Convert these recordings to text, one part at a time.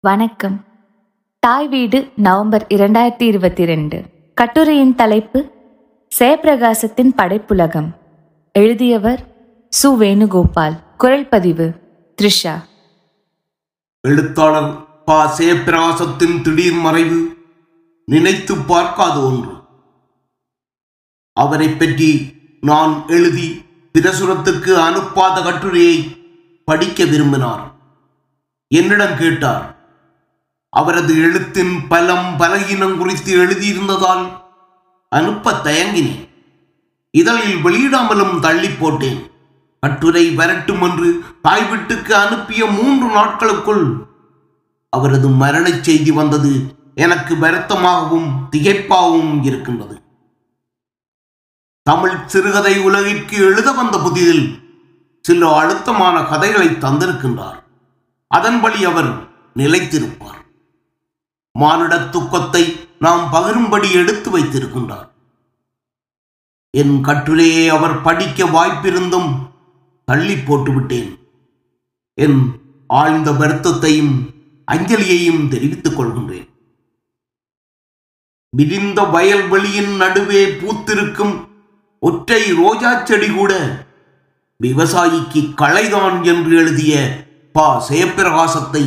வணக்கம். தாய் வீடு நவம்பர் இரண்டாயிரத்தி இருபத்தி ரெண்டு. கட்டுரையின் தலைப்பு ஜெயப்பிரகாசத்தின் படைப்புலகம். எழுதியவர் சு. வேணுகோபால். குரல் பதிவு த்ரிஷா. எழுத்தாளர் பா. சேப்பிரகாசத்தின் திடீர் மறைவு நினைத்து பார்க்காத ஒன்று. அவரை பற்றி நான் எழுதி பிரசுரத்துக்கு அனுப்பாத கட்டுரையை படிக்க விரும்பினார். என்னிடம் கேட்டார் அவரது எழுத்தின் பலம் பலகீனம் குறித்து எழுதியிருந்ததால் அனுப்ப தயங்கினேன். இதழில் வெளியிடாமலும் தள்ளி போட்டேன். கட்டுரை வரட்டும் என்று தாய் வீட்டுக்கு அனுப்பிய மூன்று நாட்களுக்குள் அவரது மரணச் செய்தி வந்தது எனக்கு வருத்தமாகவும் திகைப்பாகவும் இருக்கின்றது. தமிழ் சிறுகதை உலகிற்கு எழுத வந்த புதிதில் சில அழுத்தமான கதைகளை தந்திருக்கின்றார். அதன்படி அவர் நிலைத்திருப்பார். மானுட துக்கத்தை நாம் பகிரும்படி எடுத்து வைத்திருக்கின்றார். என் கட்டுரையை அவர் படிக்க வாய்ப்பிருந்தும் தள்ளி போட்டுவிட்டேன். என் ஆழ்ந்த வருத்தத்தையும் அஞ்சலியையும் தெரிவித்துக் கொள்கின்றேன். விரிந்த வயல்வெளியின் நடுவே பூத்திருக்கும் ஒற்றை ரோஜா செடி கூட விவசாயிக்கு களைதான் என்று எழுதிய பா. ஜெயப்பிரகாசத்தை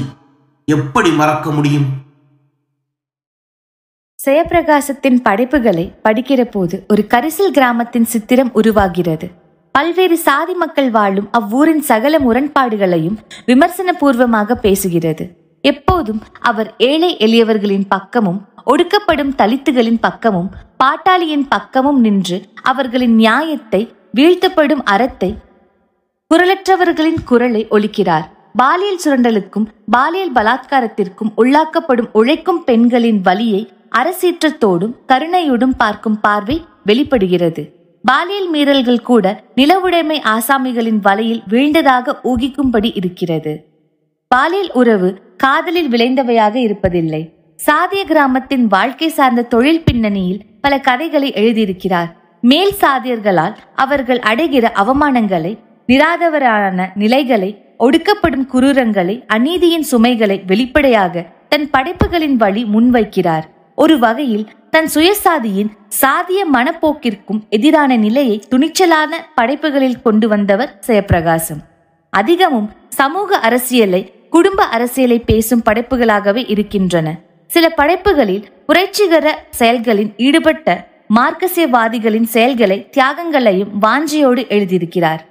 எப்படி மறக்க முடியும்? ஜெயப்பிரகாசத்தின் படைப்புகளை படிக்கிற போது ஒரு கரிசல் கிராமத்தின் சித்திரம் உருவாகிறது. பல்வேறு சாதி மக்கள் வாழும் அவ்வூரின் சகல முரண்பாடுகளையும் விமர்சன பூர்வமாக பேசுகிறது. எப்போதும் அவர் ஏழை எளியவர்களின் பக்கமும் ஒடுக்கப்படும் தலித்துகளின் பக்கமும் பாட்டாளியின் பக்கமும் நின்று அவர்களின் நியாயத்தை வீழ்த்தப்படும் அறத்தை குரலற்றவர்களின் குரலை ஒழிக்கிறார். பாலியல் சுரண்டலுக்கும் பாலியல் பலாத்காரத்திற்கும் உள்ளாக்கப்படும் உழைக்கும் பெண்களின் வலியை அரசீற்றத்தோடும் கருணையோடும் பார்க்கும் பார்வை வெளிப்படுகிறது. பாலியல் மீறல்கள் கூட நிலவுடைமை ஆசாமிகளின் வலையில் வீழ்ந்ததாக ஊகிக்கும்படி இருக்கிறது. பாலியல் உறவு காதலில் விளைந்தவையாக இருப்பதில்லை. சாதிய கிராமத்தின் வாழ்க்கை சார்ந்த தொழில் பின்னணியில் பல கதைகளை எழுதியிருக்கிறார். மேல் சாதியர்களால் அவர்கள் அடைகிற அவமானங்களை நிராதவரான நிலைகளை ஒடுக்கப்படும் குரூரங்களை அநீதியின் சுமைகளை வெளிப்படையாக தன் படைப்புகளின் வழி முன்வைக்கிறார். ஒரு வகையில் தன் சுயசாதியின் சாதிய மனப்போக்கிற்கும் எதிரான நிலையை துணிச்சலான படைப்புகளில் கொண்டு வந்தவர் ஜெயப்பிரகாசம். அதிகமும் சமூக அரசியலை குடும்ப அரசியலை பேசும் படைப்புகளாகவே இருக்கின்றன. சில படைப்புகளில் புரட்சிகர செயல்களில் ஈடுபட்ட மார்க்கசியவாதிகளின் செயல்களை தியாகங்களையும் வாஞ்சியோடு எழுதியிருக்கிறார்.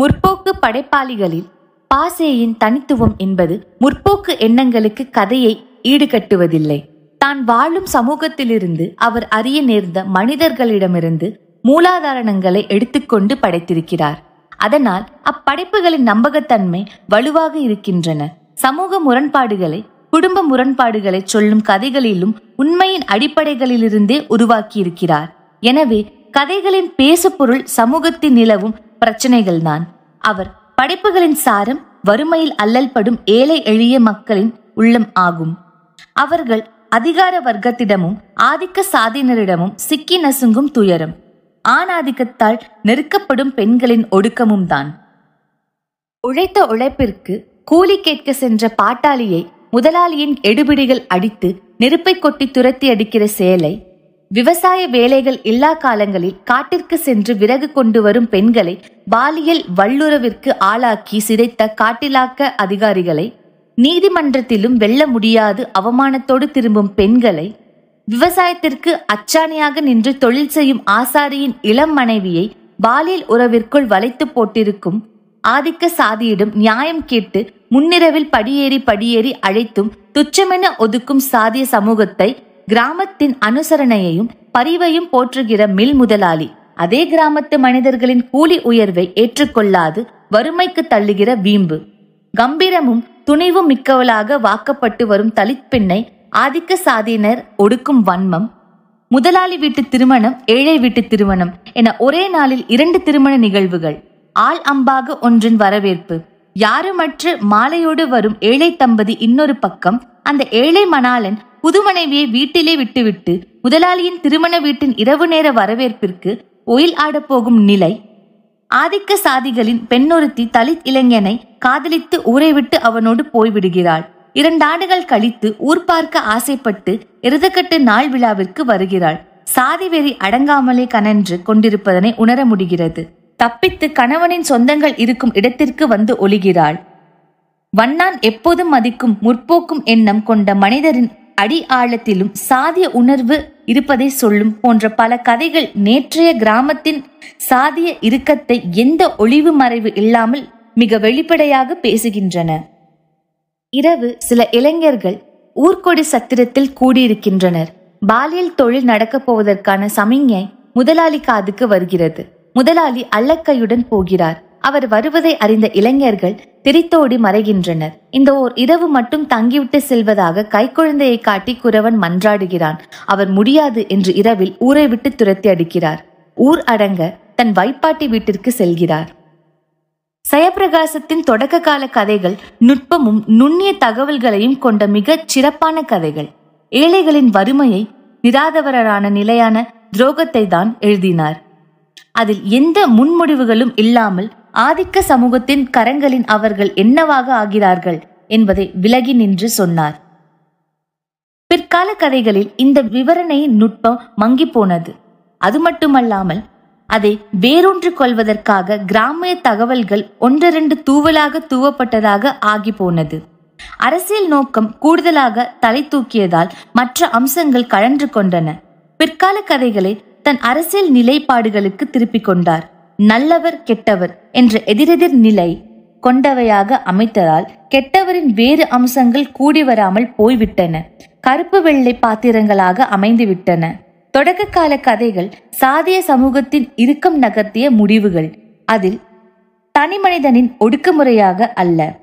முற்போக்கு படைப்பாளிகளில் பாசேயின் தனித்துவம் என்பது முற்போக்கு எண்ணங்களுக்கு கதையை ஈடுகட்டுவதில்லை. தான் வாழும் சமூகத்திலிருந்து அவர் அறிய நேர்ந்த மனிதர்களிடமிருந்து மூலாதாரணங்களை எடுத்துக்கொண்டு படைத்திருக்கிறார். அதனால் அப்படைப்புகளின் நம்பகத்தன்மை வலுவாக இருக்கின்றன. சமூக முரண்பாடுகளை குடும்ப முரண்பாடுகளை சொல்லும் கதைகளிலும் உண்மையின் அடிப்படைகளிலிருந்தே உருவாக்கியிருக்கிறார். எனவே கதைகளின் பேசுபொருள் சமூகத்தில் நிலவும் பிரச்சனைகள்தான் அவர் படைப்புகளின் சாரம் வறுமையில் அல்லல்படும் ஏழை எளிய மக்களின் உள்ளம் ஆகும். அவர்கள் அதிகார வர்க்கத்திடமும் ஆதிக்க சாதியினரிடமும் சிக்கி நசுங்கும் துயரம். ஆணாதிக்கத்தால் நெருக்கப்படும் பெண்களின் ஒடுக்கமும் தான். உழைத்த உழைப்பிற்கு கூலி கேட்க சென்ற பாட்டாளியை முதலாளியின் எடுபிடிகள் அடித்து நெருப்பை கொட்டி துரத்தி அடிக்கிற செயலை விவசாய வேலைகள் இல்லா காலங்களில் காட்டிற்கு சென்று விறகு கொண்டு வரும் பெண்களை பாலியல் வல்லுறவிற்கு ஆளாக்கி சிதைத்த காட்டிலாக்க அதிகாரிகளை நீதிமன்றத்திலும் வெல்ல முடியாது அவமானத்தோடு திரும்பும் பெண்களை விவசாயத்திற்கு அச்சாணியாக நின்று தொழில் செய்யும் ஆசாரியின் இளம் மனைவியை பாலியல் உறவிற்குள் வளைத்து போட்டிருக்கும் ஆதிக்க சாதியிடம் நியாயம் கேட்டு முன்னிரவில் படியேறி படியேறி அழைத்தும் துச்சமென ஒதுக்கும் சாதிய சமூகத்தை கிராமத்தின் அனுசரணையையும் பரிவையும் போற்றுகிற மில் முதலாளி. அதே கிராமத்து மனிதர்களின் கூலி உயர்வை ஏற்றுக்கொள்ளாது வறுமைக்கு தள்ளுகிற வீம்பு. கம்பீரமும் துணிவு மிக்கவளாக வாக்கப்பட்டு வரும் தலித் பெண்ணை ஆதிக்க சாதியினர் ஒடுக்கும் வன்மம். முதலாளி வீட்டு திருமணம் ஏழை வீட்டு திருமணம் என ஒரே நாளில் இரண்டு திருமண நிகழ்வுகள். ஆள் அம்பாக ஒன்றின் வரவேற்பு. யாருமற்று மாலையோடு வரும் ஏழை தம்பதி இன்னொரு பக்கம் அந்த ஏழை மணாளன் புது மனைவியை வீட்டிலே விட்டுவிட்டு முதலாளியின் திருமண வீட்டின் இரவு நேர வரவேற்பிற்கு ஒயில் ஆடப் போகும் நிலை ஆதிக்க சாதிகளின் பெண்ணொருத்தி தலித் இளைஞனை காதலித்து ஊரை விட்டு அவனோடு போய்விடுகிறாள். இரண்டாண்டுகள் கழித்து ஊர் பார்க்க ஆசைப்பட்டு எருதக்கட்டு நாள் விழாவிற்கு வருகிறாள். சாதி வெறி அடங்காமலே கனன்று கொண்டிருப்பதனை உணர முடிகிறது. தப்பித்து கணவனின் சொந்தங்கள் இருக்கும் இடத்திற்கு வந்து ஒளிகிறாள். வண்ணான் எப்போதும் மதிக்கும் முற்போக்கும் எண்ணம் கொண்ட மனிதரின் அடி ஆழத்திலும் சாதிய உணர்வு இருப்பதை சொல்லும் போன்ற பல கதைகள் நேற்றைய கிராமத்தின் சாதிய இறுக்கத்தை எந்த ஒளிவு மறைவு இல்லாமல் மிக வெளிப்படையாக பேசுகின்றன. இரவு சில இளைஞர்கள் ஊர்கொடி சத்திரத்தில் கூடியிருக்கின்றனர். பாலியல் தொழில் நடக்கப் போவதற்கான சமிஞ்ஞை முதலாளி காதுக்கு வருகிறது. முதலாளி அல்லக்கையுடன் போகிறார். அவர் வருவதை அறிந்த இளைஞர்கள் திரித்தோடி மறைகின்றனர். இந்த ஓர் இரவு மட்டும் தங்கிவிட்டு செல்வதாக கைக்குழந்தையை காட்டி குறவன் மன்றாடுகிறான். அவர் முடியாது என்று இரவில் ஊரை விட்டு துரத்தி அடிக்கிறார். ஊர் அடங்க தன் வைப்பாட்டி வீட்டிற்கு செல்கிறார். சயப்பிரகாசத்தின் தொடக்க கால கதைகள் நுட்பமும் நுண்ணிய தகவல்களையும் கொண்ட மிகச் சிறப்பான கதைகள். ஏழைகளின் வறுமையை நிராதவரான நிலையான துரோகத்தை தான் எழுதினார். அதில் எந்த முன்முடிவுகளும் இல்லாமல் ஆதிக்க சமூகத்தின் கரங்களின் அவர்கள் என்னவாக ஆகிறார்கள் என்பதை விலகி நின்று சொன்னார். பிற்கால கதைகளில் இந்த விவரணையின் நுட்பம் மங்கி போனது. அது மட்டுமல்லாமல் அதை வேரூன்று கொள்வதற்காக கிராமிய தகவல்கள் ஒன்றிரண்டு தூவலாக தூவப்பட்டதாக ஆகி போனது. அரசியல் நோக்கம் கூடுதலாக தலை தூக்கியதால் மற்ற அம்சங்கள் கழன்று கொண்டன. பிற்கால கதைகளை தன் அரசியல் நிலைப்பாடுகளுக்கு திருப்பிக் கொண்டார். நல்லவர் கெட்டவர் என்ற எதிரெதிர் நிலை கொண்டவையாக அமைத்ததால் கெட்டவரின் வேறு அம்சங்கள் கூடி வராமல் போய்விட்டன. கருப்பு வெள்ளை பாத்திரங்களாக அமைந்துவிட்டன. தொடக்க கால கதைகள் சாதிய சமூகத்தின் இறுக்கம் நகர்த்திய முடிவுகள். அதில் தனிமனிதனின் ஒடுக்குமுறையாக அல்ல.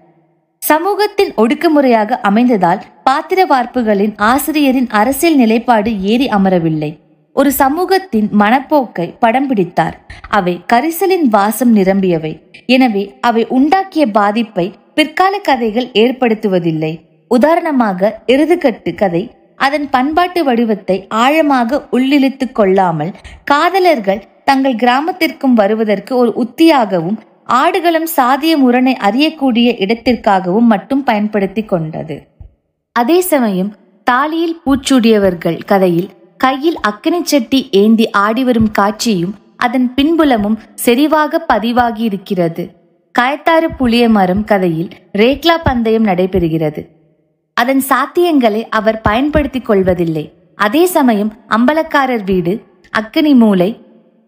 சமூகத்தின் ஒடுக்குமுறையாக அமைந்ததால் பாத்திர வார்ப்புகளின் ஆசிரியரின் அரசியல் நிலைப்பாடு ஏறி அமரவில்லை. ஒரு சமூகத்தின் மனப்போக்கை படம் பிடித்தார். அவை கரிசலின் வாசம் நிரம்பியவை. எனவே அவை உண்டாக்கிய பாதிப்பை பிற்கால கதைகள் ஏற்படுத்துவதில்லை. உதாரணமாக எருதுகட்டு கதை அதன் பண்பாட்டு வடிவத்தை ஆழமாக உள்ளிழுத்து கொள்ளாமல் காதலர்கள் தங்கள் கிராமத்திற்கும் வருவதற்கு ஒரு உத்தியாகவும் ஆடுகளும் சாதிய முரணை அறியக்கூடிய இடத்திற்காகவும் மட்டும் பயன்படுத்தி கொண்டது. அதே சமயம் தாலியில் பூச்சூடியவர்கள் கதையில் கையில் அக்கினி சட்டி ஏந்தி ஆடிவரும் காட்சியும் அதன் பின்புலமும் செறிவாக பதிவாகி இருக்கிறது கயத்தாறு புளிய மரம் கதையில் ரேக்லா பந்தயம் நடைபெறுகிறது. அதன் சாத்தியங்களை அவர் பயன்படுத்திக் கொள்வதில்லை. அதே சமயம் அம்பலக்காரர் வீடு அக்கினி மூலை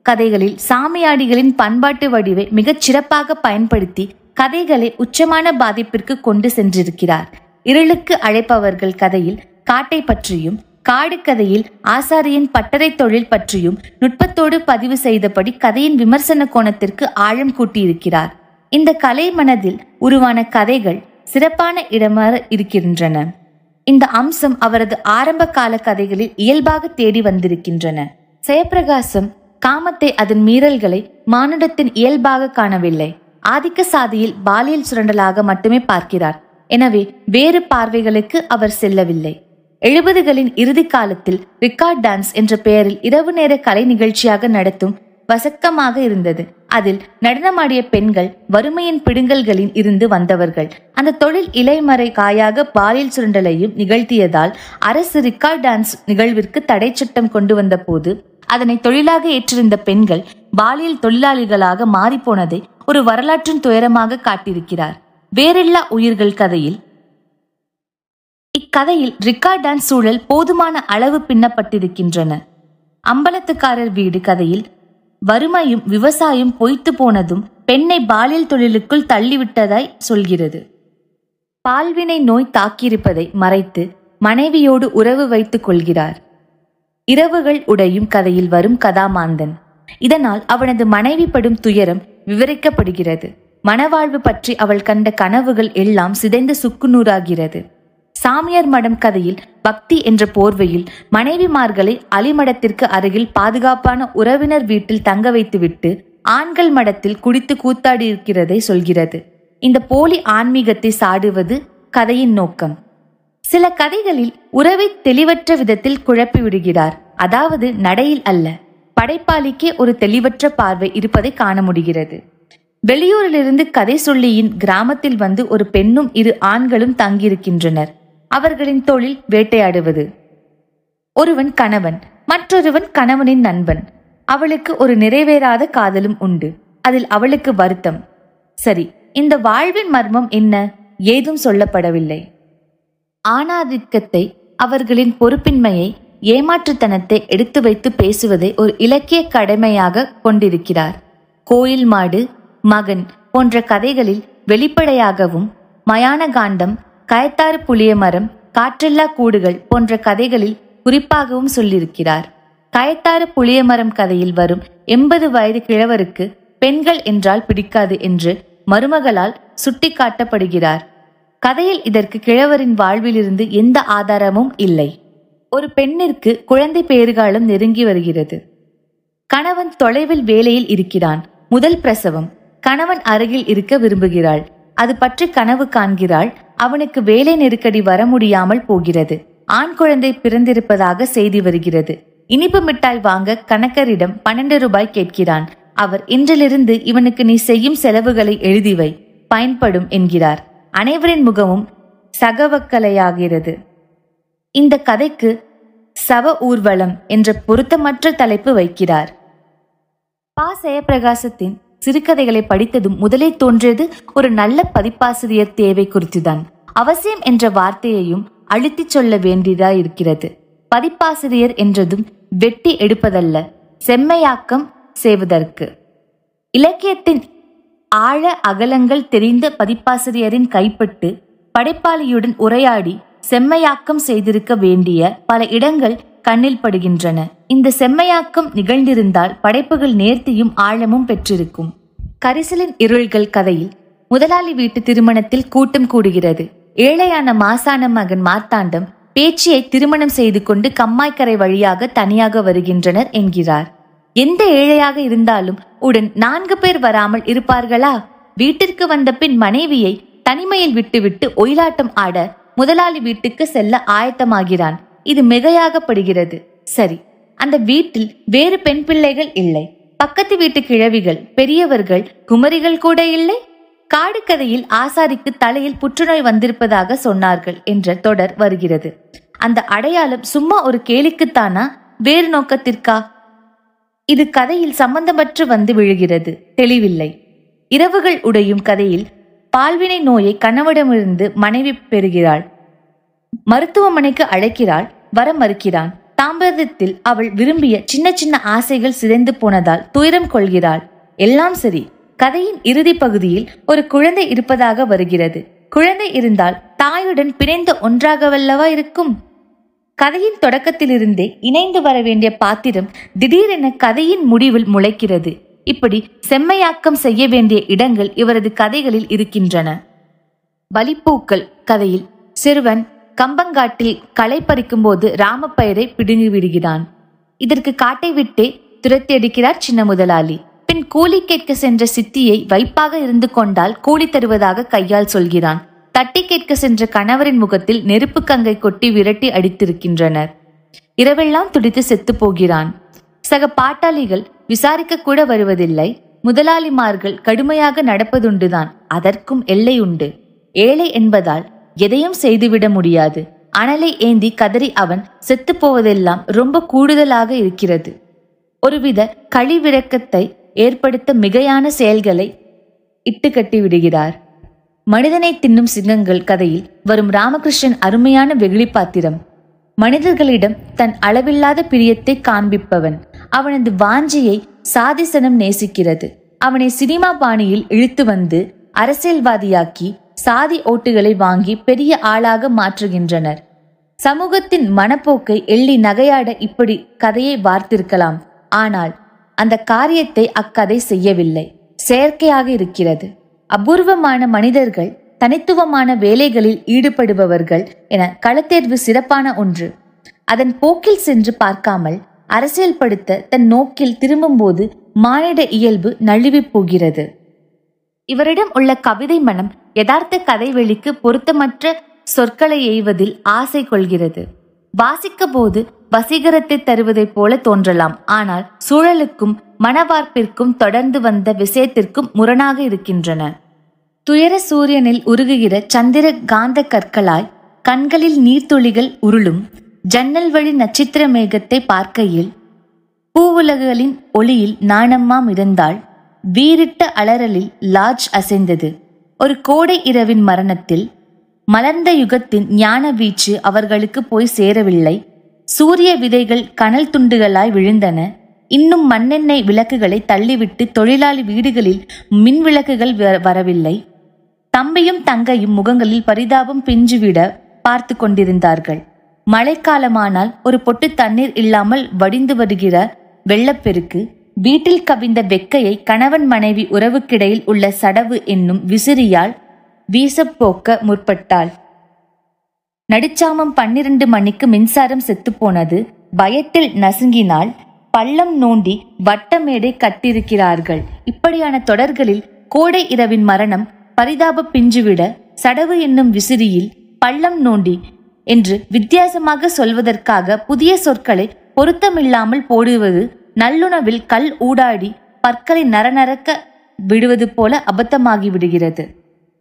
கதைகளில் சாமியாடிகளின் பண்பாட்டு வடிவை மிகச் சிறப்பாக பயன்படுத்தி கதைகளை உச்சமான பாதிப்பிற்கு கொண்டு சென்றிருக்கிறார். இருளுக்கு அழைப்பவர்கள் கதையில் காட்டை பற்றியும் காடுக்கதையில் ஆசாரியின் பட்டறை தொழில் பற்றியும் நுட்பத்தோடு பதிவு செய்தபடி கதையின் விமர்சன கோணத்திற்கு ஆழம் கூட்டியிருக்கிறார். இந்த கலை மனதில் உருவான கதைகள் சிறப்பான இடமாக இருக்கின்றன. இந்த அம்சம் அவரது ஆரம்ப கால கதைகளில் இயல்பாக தேடி வந்திருக்கின்றன. செயப்பிரகாசம் காமத்தை அதன் மீறல்களை மானுடத்தின் இயல்பாக காணவில்லை. ஆதிக்க சாதியில் பாலியல் சுரண்டலாக மட்டுமே பார்க்கிறார். எனவே வேறு பார்வைகளுக்கு அவர் செல்லவில்லை. எழுபதுகளின் இறுதி காலத்தில் ரிக்கார்ட் டான்ஸ் என்ற பெயரில் இரவு நேர கலை நிகழ்ச்சியாக நடத்தும் வசக்கமாக இருந்தது. அதில் நடனமாடிய பெண்கள் வறுமையின் பிடுங்கல்களில் இருந்து வந்தவர்கள். அந்த தொழில் இலைமறை காயாக பாலியல் சுரண்டலையும் நிகழ்த்தியதால் அரசு ரிக்கார்ட் டான்ஸ் நிகழ்விற்கு தடை சட்டம் கொண்டு வந்த போது அதனை தொழிலாக ஏற்றிருந்த பெண்கள் பாலியல் தொழிலாளிகளாக மாறிப்போனதை ஒரு வரலாற்றின் துயரமாக காட்டியிருக்கிறார். வேறில்லா உயிர்கள் கதையில் இக்கதையில் ரிக்கார்ட் டான்ஸ் சூழல் போதுமான அளவு பின்னப்பட்டிருக்கின்றன. அம்பலத்துக்காரர் வீடு கதையில் வறுமையும் விவசாயம் பொய்த்து போனதும் பெண்ணை பாலியல் தொழிலுக்குள் தள்ளிவிட்டதாய் சொல்கிறது. பால்வினை நோய் தாக்கியிருப்பதை மறைத்து மனைவியோடு உறவு வைத்துக் கொள்கிறார். இரவுகள் உடையும் கதையில் வரும் கதாமாந்தன். இதனால் அவனது மனைவி படும் துயரம் விவரிக்கப்படுகிறது. மனவாழ்வு பற்றி அவள் கண்ட கனவுகள் எல்லாம் சிதைந்து சுக்குநூறாகிறது. சாமியார் மடம் கதையில் பக்தி என்ற போர்வையில் மனைவிமார்களை அலிமடத்திற்கு அருகில் பாதுகாப்பான உறவினர் வீட்டில் தங்க வைத்துவிட்டு ஆண்கள் மடத்தில் குடித்து கூத்தாடி இருக்கிறதை சொல்கிறது. இந்த போலி ஆன்மீகத்தை சாடுவது கதையின் நோக்கம். சில கதைகளில் உறவை தெளிவற்ற விதத்தில் குழப்பி விடுகிறார். அதாவது நடையில் அல்ல. படைப்பாளிக்கே ஒரு தெளிவற்ற பார்வை இருப்பதை காண முடிகிறது. வெளியூரிலிருந்து கதை சொல்லியின் கிராமத்தில் வந்து ஒரு பெண்ணும் இரு ஆண்களும் தங்கியிருக்கின்றனர். அவர்களின் தொழில் வேட்டையாடுவது. ஒருவன் கணவன் மற்றொருவன் கணவனின் நண்பன். அவளுக்கு ஒரு நிறைவேறாத காதலும் உண்டு. அதில் அவளுக்கு வருத்தம். சரி இந்த வாழ்வின் மர்மம் என்ன? ஏதும் சொல்லப்படவில்லை. ஆணாதிக்கத்தை அவர்களின் பொறுப்பின்மையை ஏமாற்றுத்தனத்தை எடுத்து வைத்து பேசுவதை ஒரு இலக்கிய கடமையாக கொண்டிருக்கிறார். கோயில் மாடு மகன் போன்ற கதைகளில் வெளிப்படையாகவும் மயான காண்டம் கயத்தாறு புளிய மரம் காற்றெல்லா கூடுகள் போன்ற கதைகளில் குறிப்பாகவும் சொல்லியிருக்கிறார். கயத்தாறு புளிய மரம் கதையில் வரும் எண்பது வயது கிழவருக்கு பெண்கள் என்றால் பிடிக்காது என்று மருமகளால் சுட்டிக்காட்டப்படுகிறார். கதையில் இதற்கு கிழவரின் வாழ்விலிருந்து எந்த ஆதாரமும் இல்லை. ஒரு பெண்ணிற்கு குழந்தை பேறுகாலம் நெருங்கி வருகிறது. கணவன் தொலைவில் வேலையில் இருக்கிறான். முதல் பிரசவம். கணவன் அருகில் இருக்க விரும்புகிறாள். அது பற்றி கனவு காண்கிறாள். அவனுக்கு வேலை நெருக்கடி வர முடியாமல் போகிறது. ஆண் குழந்தை பிறந்திருப்பதாக செய்தி வருகிறது. இனிப்பு மிட்டாய் வாங்க கணக்கரிடம் பன்னெண்டு ரூபாய் கேட்கிறான். அவர் இன்றிலிருந்து இவனுக்கு நீ செய்யும் செலவுகளை எழுதி வை. பயன்படும் என்கிறார். அனைவரின் முகமும் சகவக்கலையாகிறது. இந்த கதைக்கு சவ ஊர்வலம் என்ற பொருத்தமற்ற தலைப்பு வைக்கிறார். பா. செயப்பிரகாசத்தின் சிறுகதைகளை படித்ததும் முதலே தோன்றியது ஒரு நல்ல பதிப்பாசிரியர் தேவை குறித்துதான். அவசியம் என்ற வார்த்தையையும் அழுத்திச் சொல்ல வேண்டியதா இருக்கிறது பதிப்பாசிரியர் என்றதும் வெட்டி எடுப்பதல்ல செம்மையாக்கம் செய்வதற்கு. இலக்கியத்தின் ஆழ அகலங்கள் தெரிந்த பதிப்பாசிரியரின் கைப்பட்டு படைப்பாளியுடன் உரையாடி செம்மையாக்கம் செய்திருக்க வேண்டிய பல இடங்கள் கண்ணில் படுகின்றன. இந்த செம்மையாக்கம் நிகழ்ந்திருந்தால் படைப்புகள் நேர்த்தியும் ஆழமும் பெற்றிருக்கும். கரிசலின் இருள்கள் கதையில் முதலாளி வீட்டு திருமணத்தில் கூட்டம் கூடுகிறது. ஏழையான மாசான மகன் மார்த்தாண்டம் பேச்சியை திருமணம் செய்து கொண்டு கம்மாய்க்கரை வழியாக தனியாக வருகின்றனர் என்கிறார். எந்த ஏழையாக இருந்தாலும் உடன் நான்கு பேர் வராமல் இருப்பார்களா? வீட்டிற்கு வந்த பின் மனைவியை தனிமையில் விட்டுவிட்டு ஒயிலாட்டம் ஆட முதலாளி வீட்டுக்கு செல்ல ஆயத்தமாகிறான். இது மிகையாகப்படுகிறது. சரி அந்த வீட்டில் வேறு பெண் பிள்ளைகள் இல்லை. பக்கத்து வீட்டு கிழவிகள் பெரியவர்கள் குமரிகள் கூட இல்லை. காடு கதையில் ஆசாரிக்கு தலையில் புற்றுநோய் வந்திருப்பதாக சொன்னார்கள் என்ற தொடர் வருகிறது. அந்த அடையாளம் சும்மா ஒரு கேலிக்குத்தானா? வேறு நோக்கத்திற்கா? இது கதையில் சம்பந்தமற்று வந்து விழுகிறது. தெளிவில்லை. இரவுகள் உடையும் கதையில் பால்வினை நோயை கணவிடமிருந்து மனைவி பெறுகிறாள். மருத்துவமனைக்கு அழைக்கிறாள் வர மறுக்கிறான். தாம்பரத்தில் அவள் விரும்பிய சின்ன சின்ன ஆசைகள் சிதைந்து போனதால் துயரம் கொள்கிறாள். எல்லாம் சரி கதையின் இறுதி பகுதியில் ஒரு குழந்தை இருப்பதாக வருகிறது. குழந்தை இருந்தால் தாயுடன் பிணைந்த ஒன்றாகவல்லவா இருக்கும்? கதையின் தொடக்கத்திலிருந்தே இணைந்து வர வேண்டிய பாத்திரம் திடீரென கதையின் முடிவில் முளைக்கிறது. இப்படி செம்மையாக்கம் செய்ய வேண்டிய இடங்கள் இவரது கதைகளில் இருக்கின்றன. பலிப்பூக்கள் கதையில் சிறுவன் கம்பங்காட்டில் களை பறிக்கும் போது ராமப்பயரை பிடுங்கி விடுகிறான். இதற்கு காட்டை விட்டே துரத்தியடிக்கிறார் சின்ன முதலாளி. பின் கூலி கேட்க சென்ற சித்தியை வைப்பாக இருந்து கொண்டால் கூலி தருவதாக கையால் சொல்கிறான். தட்டி கேட்க சென்ற கணவரின் முகத்தில் நெருப்பு கங்கை கொட்டி விரட்டி அடித்திருக்கின்றனர். இரவெல்லாம் துடித்து செத்து போகிறான். சக பாட்டாளிகள் விசாரிக்க கூட வருவதில்லை. முதலாளிமார்கள் கடுமையாக நடப்பதுண்டுதான். அதற்கும் எல்லை உண்டு. ஏழை என்பதால் எதையும் செய்துவிட முடியாது. அனலை ஏந்தி கதறி அவன் செத்து போவதெல்லாம் ரொம்ப கூடுதலாக இருக்கிறது. ஒருவித கழிவிறக்கத்தை ஏற்படுத்த மிகையான செயல்களை இட்டுக்கட்டி விடுகிறார். மனிதனை தின்னும் சிங்கங்கள் கதையில் வரும் ராமகிருஷ்ணன் அருமையான வெகுளி பாத்திரம். மனிதர்களிடம் தன் அளவில்லாத பிரியத்தை காண்பிப்பவன். அவனது வாஞ்சியை சாதிசனம் நேசிக்கிறது. அவனை சினிமா பாணியில் இழுத்து வந்து அரசியல்வாதியாக்கி சாதி ஓட்டுகளை வாங்கி பெரிய ஆளாக மாற்றுகின்றனர். சமூகத்தின் மனப்போக்கை எள்ளி நகையாட இப்படி கதையை வார்த்திருக்கலாம். ஆனால் அந்த காரியத்தை அக்கதை செய்யவில்லை. செயற்கையாக இருக்கிறது. அபூர்வமான மனிதர்கள் தனித்துவமான வேலைகளில் ஈடுபடுபவர்கள் என களத்தேர்வு சிறப்பான ஒன்று. அதன் போக்கில் சென்று பார்க்காமல் அரசியல்படுத்த தன் நோக்கில் திரும்பும்போது மானிட இயல்பு நழுவிப் போகிறது. இவரிடம் உள்ள கவிதை மனம் யதார்த்த கதைவெளிக்கு பொருத்தமற்ற சொற்களை எய்வதில் ஆசை கொள்கிறது. வாசிக்க போது வசீகரத்தை தருவதைப் போல தோன்றலாம். ஆனால் சூழலுக்கும் மனவார்ப்பிற்கும் தொடர்ந்து வந்த விஷயத்திற்கும் முரணாக இருக்கின்றன. துயர சூரியனில் உருகுகிற சந்திர காந்த கற்களாய் கண்களில் நீர்த்துளிகள் உருளும் ஜன்னல் வழி நட்சத்திர மேகத்தை பார்க்கையில் பூவுலகுகளின் ஒளியில் நாணம்மா மிதந்தாள். வீரிட்ட அலறலில் லாட்ஜ் அசைந்தது. ஒரு கோடை இரவின் மரணத்தில் மலர்ந்த யுகத்தின் ஞான வீச்சு அவர்களுக்கு போய் சேரவில்லை. சூரிய விதைகள் கனல் துண்டுகளாய் விழுந்தன. இன்னும் மண்ணெண்ணெய் விளக்குகளை தள்ளிவிட்டு தொழிலாளி வீடுகளில் மின் விளக்குகள் வ- வரவில்லை. தம்பியும் தங்கையும் முகங்களில் பரிதாபம் பிஞ்சுவிட பார்த்து கொண்டிருந்தார்கள். மழைக்காலமானால் ஒரு பொட்டு தண்ணீர் இல்லாமல் வடிந்து வருகிற வெள்ளப்பெருக்கு வீட்டில் கவிந்த வெக்கையை கணவன் மனைவி உறவுக்கிடையில் உள்ள சடவு என்னும் விசிறியால் வீசப் போக்க முற்பட்டாள். நடுச்சாமம் பன்னிரண்டு மணிக்கு மின்சாரம் செத்துப்போனது பயத்தில் நசுங்கினால் பள்ளம் நோண்டி வட்டமேடை கட்டியிருக்கிறார்கள். இப்படியான தொடர்களில் கோடை இரவின் மரணம் பரிதாப பிஞ்சுவிட சடவு என்னும் விசிறியில் பள்ளம் நோண்டி என்று வித்தியாசமாக சொல்வதற்காக புதிய சொற்களை பொருத்தமில்லாமல் போடுவது நல்லுணவில் கல் ஊடாடி பற்களை நரநரக்க விடுவது போல அபத்தமாகி விடுகிறது.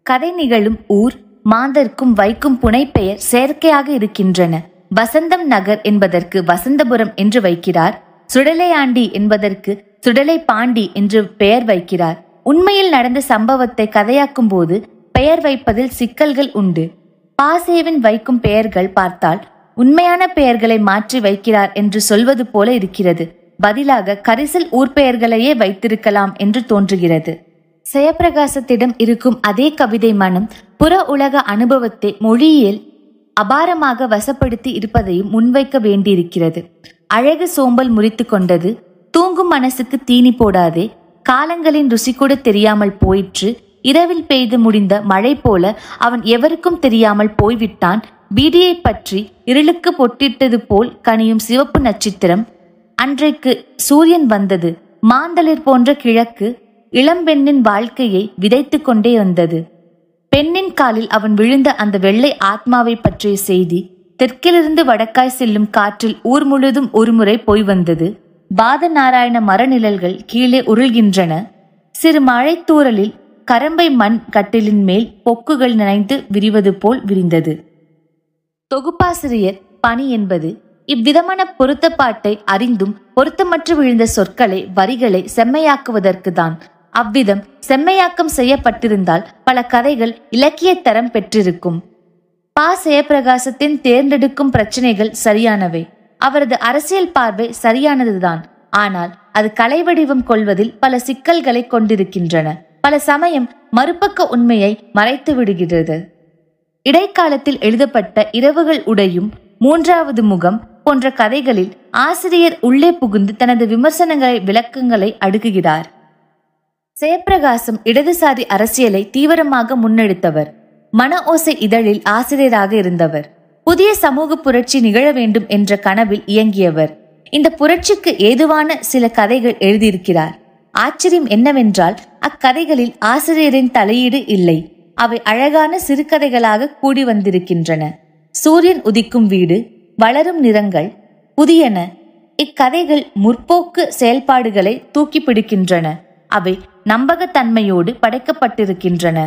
கதை நிகழும் ஊர் மாந்தர்க்கும் வைக்கும் புனைப்பெயர் செயற்கையாக இருக்கின்றன. வசந்தம் நகர் என்பதற்கு வசந்தபுரம் என்று வைக்கிறார். சுடலையாண்டி என்பதற்கு சுடலை பாண்டி என்று பெயர் வைக்கிறார். உண்மையில் நடந்த சம்பவத்தை கதையாக்கும் போது பெயர் வைப்பதில் சிக்கல்கள் உண்டு. பாசேவின் வைக்கும் பெயர்கள் பார்த்தால் உண்மையான பெயர்களை மாற்றி வைக்கிறார் என்று சொல்வது போல இருக்கிறது. பதிலாக கரிசல் ஊர்பெயர்களையே வைத்திருக்கலாம் என்று தோன்றுகிறது. ஜெயப்பிரகாசத்திடம் இருக்கும் அதே கவிதை மனம் புற உலக அனுபவத்தை மொழியில் அபாரமாக வசப்படுத்தி இருப்பதையும் முன்வைக்க வேண்டியிருக்கிறது. அழகு சோம்பல் முறித்து கொண்டது தூங்கும் மனசுக்கு தீனி போடாதே காலங்களின் ருசி கூட தெரியாமல் போயிற்று இரவில் பெய்து முடிந்த மழை போல அவன் எவருக்கும் தெரியாமல் போய்விட்டான் பீடியை பற்றி இருளுக்கு பொட்டிட்டது போல் கனியும் சிவப்பு நட்சத்திரம் அன்றைக்கு சூரியன் வந்தது. மாந்தளிர் போன்ற கிழக்கு இளம்பெண்ணின் வாழ்க்கையை விதைத்து கொண்டே வந்தது. பெண்ணின் காலில் அவன் விழுந்த அந்த வெள்ளை ஆத்மாவை பற்றிய செய்தி தெற்கிலிருந்து வடக்காய் செல்லும் காற்றில் ஊர் முழுதும் ஒருமுறை போய் வந்தது. பாத நாராயண மரநிழல்கள் கீழே உருள்கின்றன. சிறு மழைத்தூரலில் கரம்பை மண் கட்டிலின் மேல் பொக்குகள் நனைந்து விரிவது போல் விரிந்தது. தொகுப்பாசிரியர் பணி என்பது இவ்விதமான பொருத்தப்பாட்டை அறிந்தும் பொருத்தமற்று விழுந்த சொற்களை வரிகளை செம்மையாக்குவதற்கு தான் அவ்விதம் செம்மையாக்கம் செய்யப்பட்டிருந்தால் பல கதைகள் இலக்கிய தரம் பெற்றிருக்கும். பா. ஜெயப்பிரகாசத்தின் தேர்ந்தெடுக்கும் பிரச்சனைகள் சரியானவை. அவரது அரசியல் பார்வை சரியானதுதான். ஆனால் அது கலை வடிவம் கொள்வதில் பல சிக்கல்களை கொண்டிருக்கின்றன. பல சமயம் மறுபக்க உண்மையை மறைத்து விடுகிறது. இடைக்காலத்தில் எழுதப்பட்ட இரவுகள் உடையும் மூன்றாவது முகம் போன்ற கதைகளில் ஆசிரியர் உள்ளே புகுந்து தனது விமர்சனங்களை விளக்கங்களை அடுக்குகிறார். ஜெயப்பிரகாசம் இடதுசாரி அரசியலை தீவிரமாக முன்னெடுத்தவர். மன ஓசை இதழில் ஆசிரியராக இருந்தவர். புதிய சமூக புரட்சி நிகழ வேண்டும் என்ற கனவில் இயங்கியவர். இந்த புரட்சிக்கு ஏதுவான சில கதைகள் எழுதியிருக்கிறார். ஆச்சரியம் என்னவென்றால் அக்கதைகளில் ஆசிரியரின் தலையீடு இல்லை. அவை அழகான சிறுகதைகளாக கூடி வந்திருக்கின்றன. சூரியன் உதிக்கும் வீடு வளரும் நிறங்கள் புதியன. இக்கதைகள் முற்போக்கு செயல்பாடுகளை தூக்கி பிடிக்கின்றன. அவை நம்பகத்தன்மையோடு படைக்கப்பட்டிருக்கின்றன.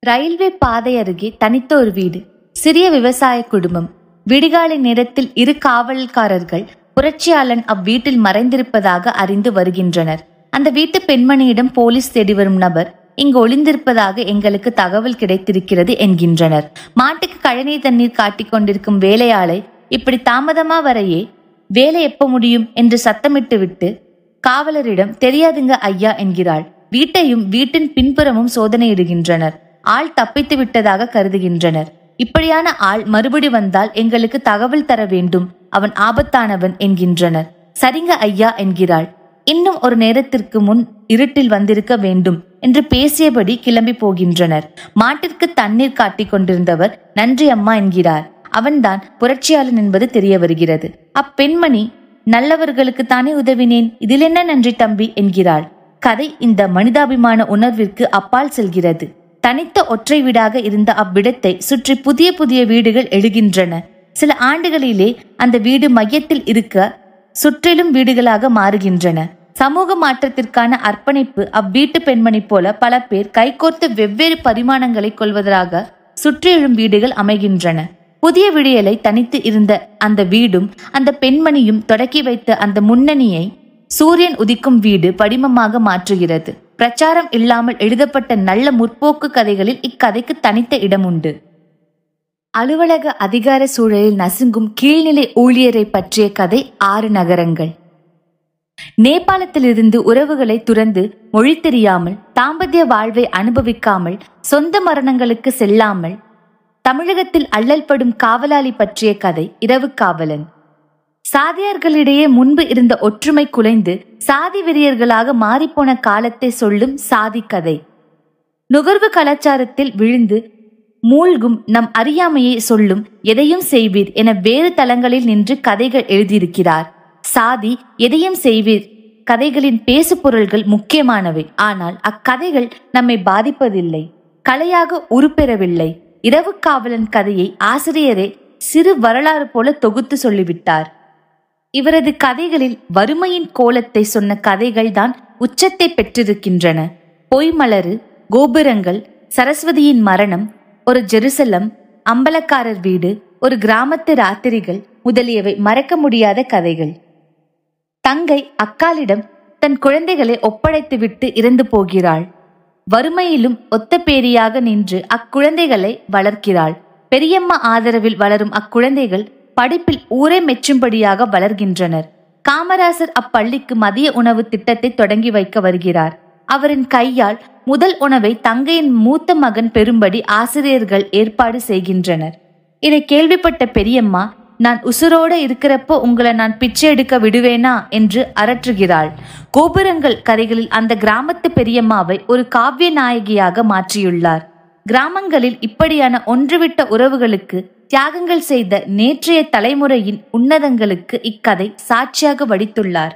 ரயில்வே பாதை அருகே தனித்த ஒரு வீடு. சிறிய விவசாய குடும்பம். விடிகாலை நேரத்தில் இரு காவல்காரர்கள் புரட்சியாளன் அவ்வீட்டில் மறைந்திருப்பதாக அறிந்து வருகின்றனர். அந்த வீட்டு பெண்மணியிடம் போலீஸ் தேடி வரும் நபர் இங்கு ஒளிந்திருப்பதாக எங்களுக்கு தகவல் கிடைத்திருக்கிறது என்கின்றனர். மாட்டுக்கு கழனி தண்ணீர் காட்டிக் கொண்டிருக்கும் வேலையாளை இப்படி தாமதமா வரையே வேலை எப்ப முடியும் என்று சத்தமிட்டு விட்டு காவலரிடம் தெரியாதுங்க ஐயா என்கிறாள். வீட்டையும் வீட்டின் பின்புறமும் சோதனையிடுகின்றனர். ஆள் தப்பித்து விட்டதாக கருதுகின்றனர். இப்படியான ஆள் மறுபடி வந்தால் எங்களுக்கு தகவல் தர வேண்டும். அவன் ஆபத்தானவன் என்கின்றனர். சரிங்க ஐயா என்கிறாள். இன்னும் ஒரு நேரத்திற்கு முன் இருட்டில் வந்திருக்க வேண்டும் என்று பேசியபடி கிளம்பி போகின்றனர். மாட்டிற்கு தண்ணீர் காட்டிக் கொண்டிருந்தவர் நன்றி அம்மா என்கிறார். அவன்தான் புரட்சியாளன் என்பது தெரிய வருகிறது. அப்பெண்மணி நல்லவர்களுக்கு தானே உதவினேன் இதில் என்ன நன்றி தம்பி என்கிறாள். கதை இந்த மனிதாபிமான உணர்விற்கு அப்பால் செல்கிறது. தனித்த ஒற்றை வீடாக இருந்த அவ்விடத்தை சுற்றி புதிய புதிய வீடுகள் எழுகின்றன. சில ஆண்டுகளிலே அந்த வீடு மையத்தில் இருக்க சுற்றிலும் வீடுகளாக மாறுகின்றன. சமூக மாற்றத்திற்கான அர்ப்பணிப்பு அவ்வீட்டு பெண்மணி போல பல பேர் கைகோர்த்து வெவ்வேறு பரிமாணங்களை கொள்வதாக சுற்றிலும் வீடுகள் அமைகின்றன. புதிய விடியலை தனித்து இருந்த அந்த வீடும் அந்த பெண்மணியும் தொடக்கி வைத்த அந்த முன்னணியை சூரியன் உதிக்கும் வீடு படிமமாக மாற்றுகிறது. பிரச்சாரம் இல்லாமல் எழுதப்பட்ட நல்ல முற்போக்கு கதைகளில் இக்கதைக்கு தனித்த இடம் உண்டு அலுவலக அதிகார சூழலில் நசுங்கும் கீழ்நிலை ஊழியரை பற்றிய கதை ஆறு நகரங்கள். நேபாளத்திலிருந்து உறவுகளை துறந்து மொழி தெரியாமல் தாம்பத்திய வாழ்வை அனுபவிக்காமல் சொந்த மரணங்களுக்கு செல்லாமல் தமிழகத்தில் அல்லல்படும் காவலாளி பற்றிய கதை இரவு காவலன். சாதியார்களிடையே முன்பு இருந்த ஒற்றுமை குலைந்து சாதி வெறியர்களாக மாறிப்போன காலத்தை சொல்லும் சாதி கதை. நுகர்வு கலாச்சாரத்தில் விழுந்து மூழ்கும் நம் அறியாமையை சொல்லும் எதையும் செய்வீர் என வேறு தளங்களில் நின்று கதைகள் எழுதியிருக்கிறார். சாதி எதையும் செய்வீர். கதைகளின் பேசு பொருள்கள் முக்கியமானவை. ஆனால் அக்கதைகள் நம்மை பாதிப்பதில்லை. கலையாக உருப்பெறவில்லை. இரவு காவலன் கதையை ஆசிரியரே சிறு வரலாறு போல தொகுத்து சொல்லிவிட்டார். இவரது கதைகளில் வறுமையின் கோலத்தை சொன்ன கதைகள் தான் உச்சத்தை பெற்றிருக்கின்றன. பொய்மலரு கோபுரங்கள் சரஸ்வதியின் மரணம் ஒரு ஜெருசலம் அம்பலக்காரர் வீடு ஒரு கிராமத்து ராத்திரிகள் முதலியவை மறக்க முடியாத கதைகள். தங்கை அக்காலிடம் தன் குழந்தைகளை ஒப்படைத்துவிட்டு இறந்து போகிறாள். வறுமையிலும் ஒத்த பேரியாக நின்று அக்குழந்தைகளை வளர்க்கிறாள். பெரியம்மா ஆதரவில் வளரும் அக்குழந்தைகள் படிப்பில் ஊரே மெச்சும்படியாக வளர்கின்றனர். காமராசர் அப்பள்ளிக்கு மதிய உணவு திட்டத்தை தொடங்கி வைக்க வருகிறார். அவரின் கையால் முதல் உணவை தங்கையின் மூத்த மகன் பெறும்படி ஆசிரியர்கள் ஏற்பாடு செய்கின்றனர். இதை கேள்விப்பட்ட பெரியம்மா நான் உசுரோட இருக்கிறப்போ உங்களை நான் பிச்சை எடுக்க விடுவேனா என்று அரற்றுகிறாள். கோபுரங்கள் கதைகளில் அந்த கிராமத்து பெரியம்மாவை ஒரு காவிய நாயகியாக மாற்றியுள்ளார். கிராமங்களில் இப்படியான ஒன்றுவிட்ட உறவுகளுக்கு தியாகங்கள் செய்த நேற்றைய தலைமுறையின் உன்னதங்களுக்கு இக்கதை சாட்சியாக வடித்துள்ளார்.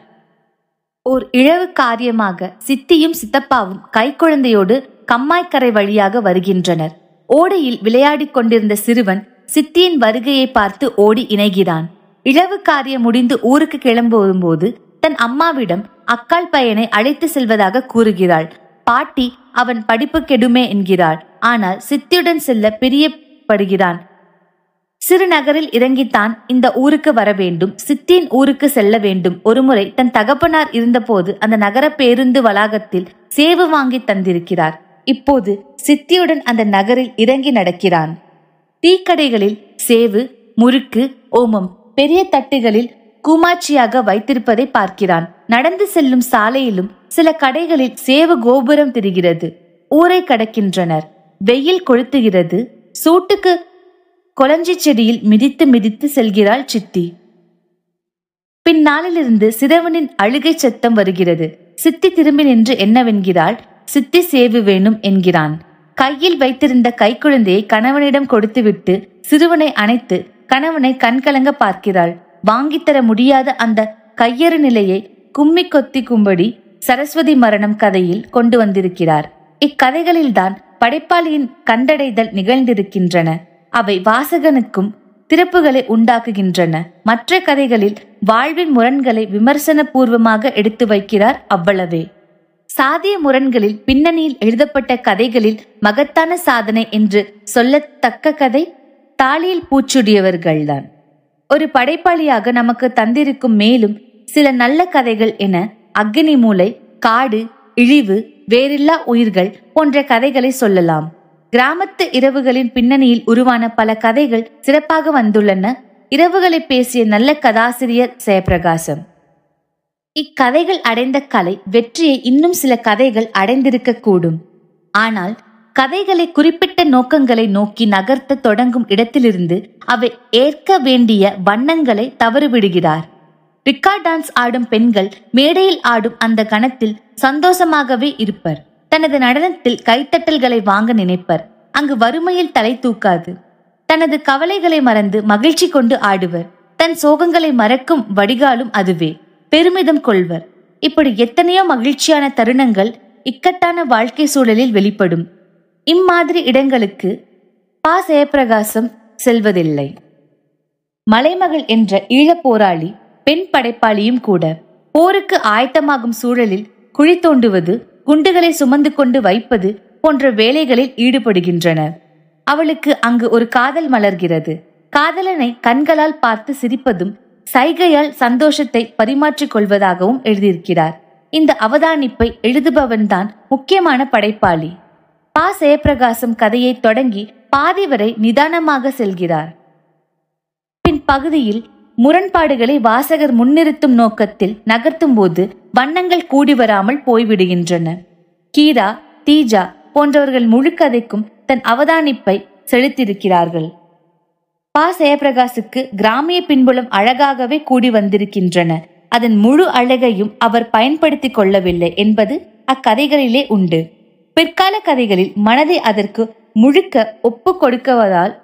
ஓர் இழவு காரியமாக சித்தியும் சித்தப்பாவும் கைக்குழந்தையோடு கம்மாய்க்கரை வழியாக வருகின்றனர். ஓடையில் விளையாடிக் கொண்டிருந்த சிறுவன் சித்தியின் வருகையை பார்த்து ஓடி இணைகிறான் இழவு காரியம் முடிந்து ஊருக்கு கிளம்பும்போது தன் அம்மாவிடம் அக்கால் பையனை அழைத்து செல்வதாக கூறுகிறாள். பாட்டி அவன் படிப்பு கெடுமே என்கிறாள். ஆனால் சித்தியுடன் செல்ல பிரியப்படுகிறான். சிறு நகரில் இறங்கித்தான் இந்த ஊருக்கு வர வேண்டும். சித்தியின் ஊருக்கு செல்ல வேண்டும். ஒருமுறை தன் தகப்பனார் இருந்தபோது அந்த நகர பேருந்து வளாகத்தில் சேவு வாங்கி தந்திருக்கிறார். இப்போது சித்தியுடன் அந்த நகரில் இறங்கி நடக்கிறான். டீக்கடைகளில் சேவு முறுக்கு ஓமம் பெரிய தட்டுகளில் கூமாட்சியாக வைத்திருப்பதை பார்க்கிறான். நடந்து செல்லும் சாலையிலும் சில கடைகளில் சேவு கோபுரம் தெரிகிறது. ஊரை கடக்கின்றனர். வெயில் கொளுத்துகிறது. சூட்டுக்கு கொளஞ்சி செடியில் மிதித்து மிதித்து செல்கிறாள் சித்தி. பின்னாளிலிருந்து சிறுவனின் அழுகை சத்தம் வருகிறது. சித்தி திரும்பி நின்று என்னவென்கிறாள்? சித்தி சேவு வேணும் என்கிறான். கையில் வைத்திருந்த கைக்குழந்தையை கணவனிடம் கொடுத்துவிட்டு சிறுவனை அணைத்து கணவனை கண்கலங்க பார்க்கிறாள். வாங்கித்தர முடியாத அந்த கையறு நிலையை கும்மி கொத்திக்கும்படி சரஸ்வதி மரணம் கதையில் கொண்டு வந்திருக்கிறார். இக்கதைகளில்தான் படைப்பாளியின் கண்டடைதல் நிகழ்ந்திருக்கின்றன. அவை வாசகனுக்கும் திறப்புகளை உண்டாக்குகின்றன. மற்ற கதைகளில் வாழ்வின் முரண்களை விமர்சன பூர்வமாக எடுத்து வைக்கிறார் அவ்வளவே. சாதிய முரண்களில் பின்னணியில் எழுதப்பட்ட கதைகளில் மகத்தான சாதனை என்று சொல்லத்தக்க கதை தாலியில் பூச்சுடியவர்கள்தான். ஒரு படைப்பாளியாக நமக்கு தந்திருக்கும் மேலும் சில நல்ல கதைகள் என அக்னி மூலை காடு இழிவு வேறில்லா உயிர்கள் போன்ற கதைகளை சொல்லலாம். கிராமத்து இரவுகளின் பின்னணியில் உருவான பல கதைகள் சிறப்பாக வந்துள்ளன. இரவுகளை பேசிய நல்ல கதாசிரியர் ஜெயபிரகாசம். இக்கதைகள் அடைந்த கலை வெற்றியை இன்னும் சில கதைகள் அடைந்திருக்க கூடும். ஆனால் கதைகளை குறிப்பிட்ட நோக்கங்களை நோக்கி நகர்த்த தொடங்கும் இடத்திலிருந்து அவை ஏற்க வேண்டிய வண்ணங்களை தவறுவிடுகிறார். ரிக்கா டான்ஸ் ஆடும் பெண்கள் மேடையில் ஆடும் அந்த கணத்தில் சந்தோஷமாகவே இருப்பர். தனது நடனத்தில் கைத்தட்டல்களை வாங்க நினைப்பர். அங்கு வறுமையில் தலை தூக்காது. தனது கவலைகளை மறந்து மகிழ்ச்சி கொண்டு ஆடுவர். தன் சோகங்களை மறக்கும் வடிகாலும் அதுவே. பெருமிதம் கொள்வர். இப்படி எத்தனையோ மகிழ்ச்சியான தருணங்கள் இக்கட்டான வாழ்க்கை சூழலில் வெளிப்படும். இம்மாதிரி இடங்களுக்கு பா. ஜெயபிரகாசம் செல்வதில்லை. மலைமகள் என்ற ஈழப் போராளி பெண் படைப்பாளியும் கூட போருக்கு ஆயத்தமாகும் சூழலில் குழி தோண்டுவது குண்டுகளை சுமந்து கொண்டு வைப்பது போன்ற வேலைகளில் ஈடுபடுகின்றனர் அவளுக்கு அங்கு ஒரு காதல் மலர்கிறது. காதலனை கண்களால் பார்த்து சிரிப்பதும் சைகையால் சந்தோஷத்தை பரிமாற்றிக் கொள்வதாகவும் எழுதியிருக்கிறார். இந்த அவதானிப்பை எழுதுபவன்தான் முக்கியமான படைப்பாளி. பா. ஜெயப்பிரகாசம் கதையை தொடங்கி பாதி வரை நிதானமாக செல்கிறார். பின் பகுதியில் முரண்பாடுகளை வாசகர் முன்னிறுத்தும் நோக்கத்தில் நகர்த்தும் போது வண்ணங்கள் கூடி வராமல் போய்விடுகின்றன. கீரா தீஜா போன்றவர்கள் முழு கதைக்கும் தன் அவதானிப்பை செலுத்தியிருக்கிறார்கள். பா. ஜெயபிரகாசுக்கு கிராமிய பின்புலம் அழகாகவே கூடி வந்திருக்கின்றன. அதன் முழு அழகையும் அவர் பயன்படுத்திக் கொள்ளவில்லை என்பது அக்கதைகளிலே உண்டு. பிற்கால கதைகளில் மனதை அதற்கு முழுக்க ஒப்பு கொடுக்குவதால்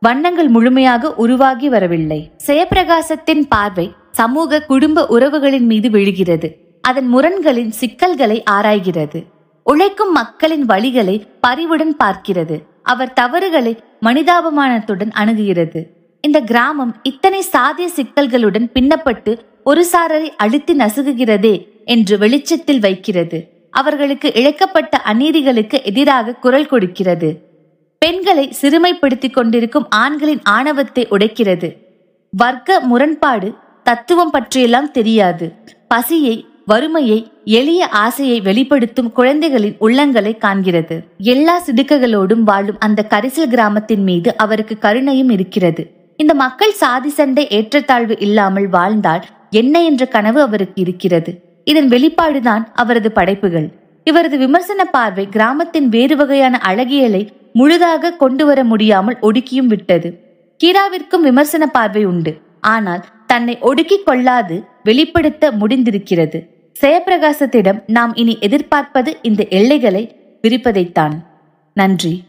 வண்ணங்கள் முழுமையாக உருவாகி வரவில்லை. செயப்பிரகாசத்தின் பார்வை சமூக குடும்ப உறவுகளின் மீது விழுகிறது. அதன் முரண்களின் சிக்கல்களை ஆராய்கிறது. உழைக்கும் மக்களின் வழிகளை பரிவுடன் பார்க்கிறது. அவர் தவறுகளை மனிதாபமானத்துடன் அணுகுகிறது. இந்த கிராமம் இத்தனை சாதிய சிக்கல்களுடன் பின்னப்பட்டு ஒரு சாரரை அழுத்தி நசுகுகிறதே என்று வெளிச்சத்தில் வைக்கிறது. அவர்களுக்கு இழைக்கப்பட்ட அநீதிகளுக்கு எதிராக குரல் கொடுக்கிறது. பெண்களை சிறுமைப்படுத்திக் கொண்டிருக்கும் ஆண்களின் ஆணவத்தை உடைக்கிறது. வர்க்க முரண்பாடு தத்துவம் பற்றியெல்லாம் தெரியாது. பசியை வறுமையை எளிய ஆசையை வெளிப்படுத்தும் குழந்தைகளின் உள்ளங்களை காண்கிறது. எல்லா சிடுக்குகளோடும் வாழும் அந்த கரிசல் கிராமத்தின் மீது அவருக்கு கருணையும் இருக்கிறது. இந்த மக்கள் சாதி சண்டை ஏற்றத்தாழ்வு இல்லாமல் வாழ்ந்தால் என்ன என்ற கனவு அவருக்கு இருக்கிறது. இதன் வெளிப்பாடுதான் அவரது படைப்புகள். இவரது விமர்சன பார்வை கிராமத்தின் வேறு வகையான அழகியலை முழுதாக கொண்டு வர முடியாமல் ஒடுக்கியும் விட்டது. கீராவிற்கும் விமர்சன பார்வை உண்டு. ஆனால் தன்னை ஒடுக்கிக் கொள்ளாது வெளிப்படுத்த முடிந்திருக்கிறது. ஜெயப்பிரகாசத்திடம் நாம் இனி எதிர்பார்ப்பது இந்த எல்லைகளை விரிப்பதைத்தான். நன்றி.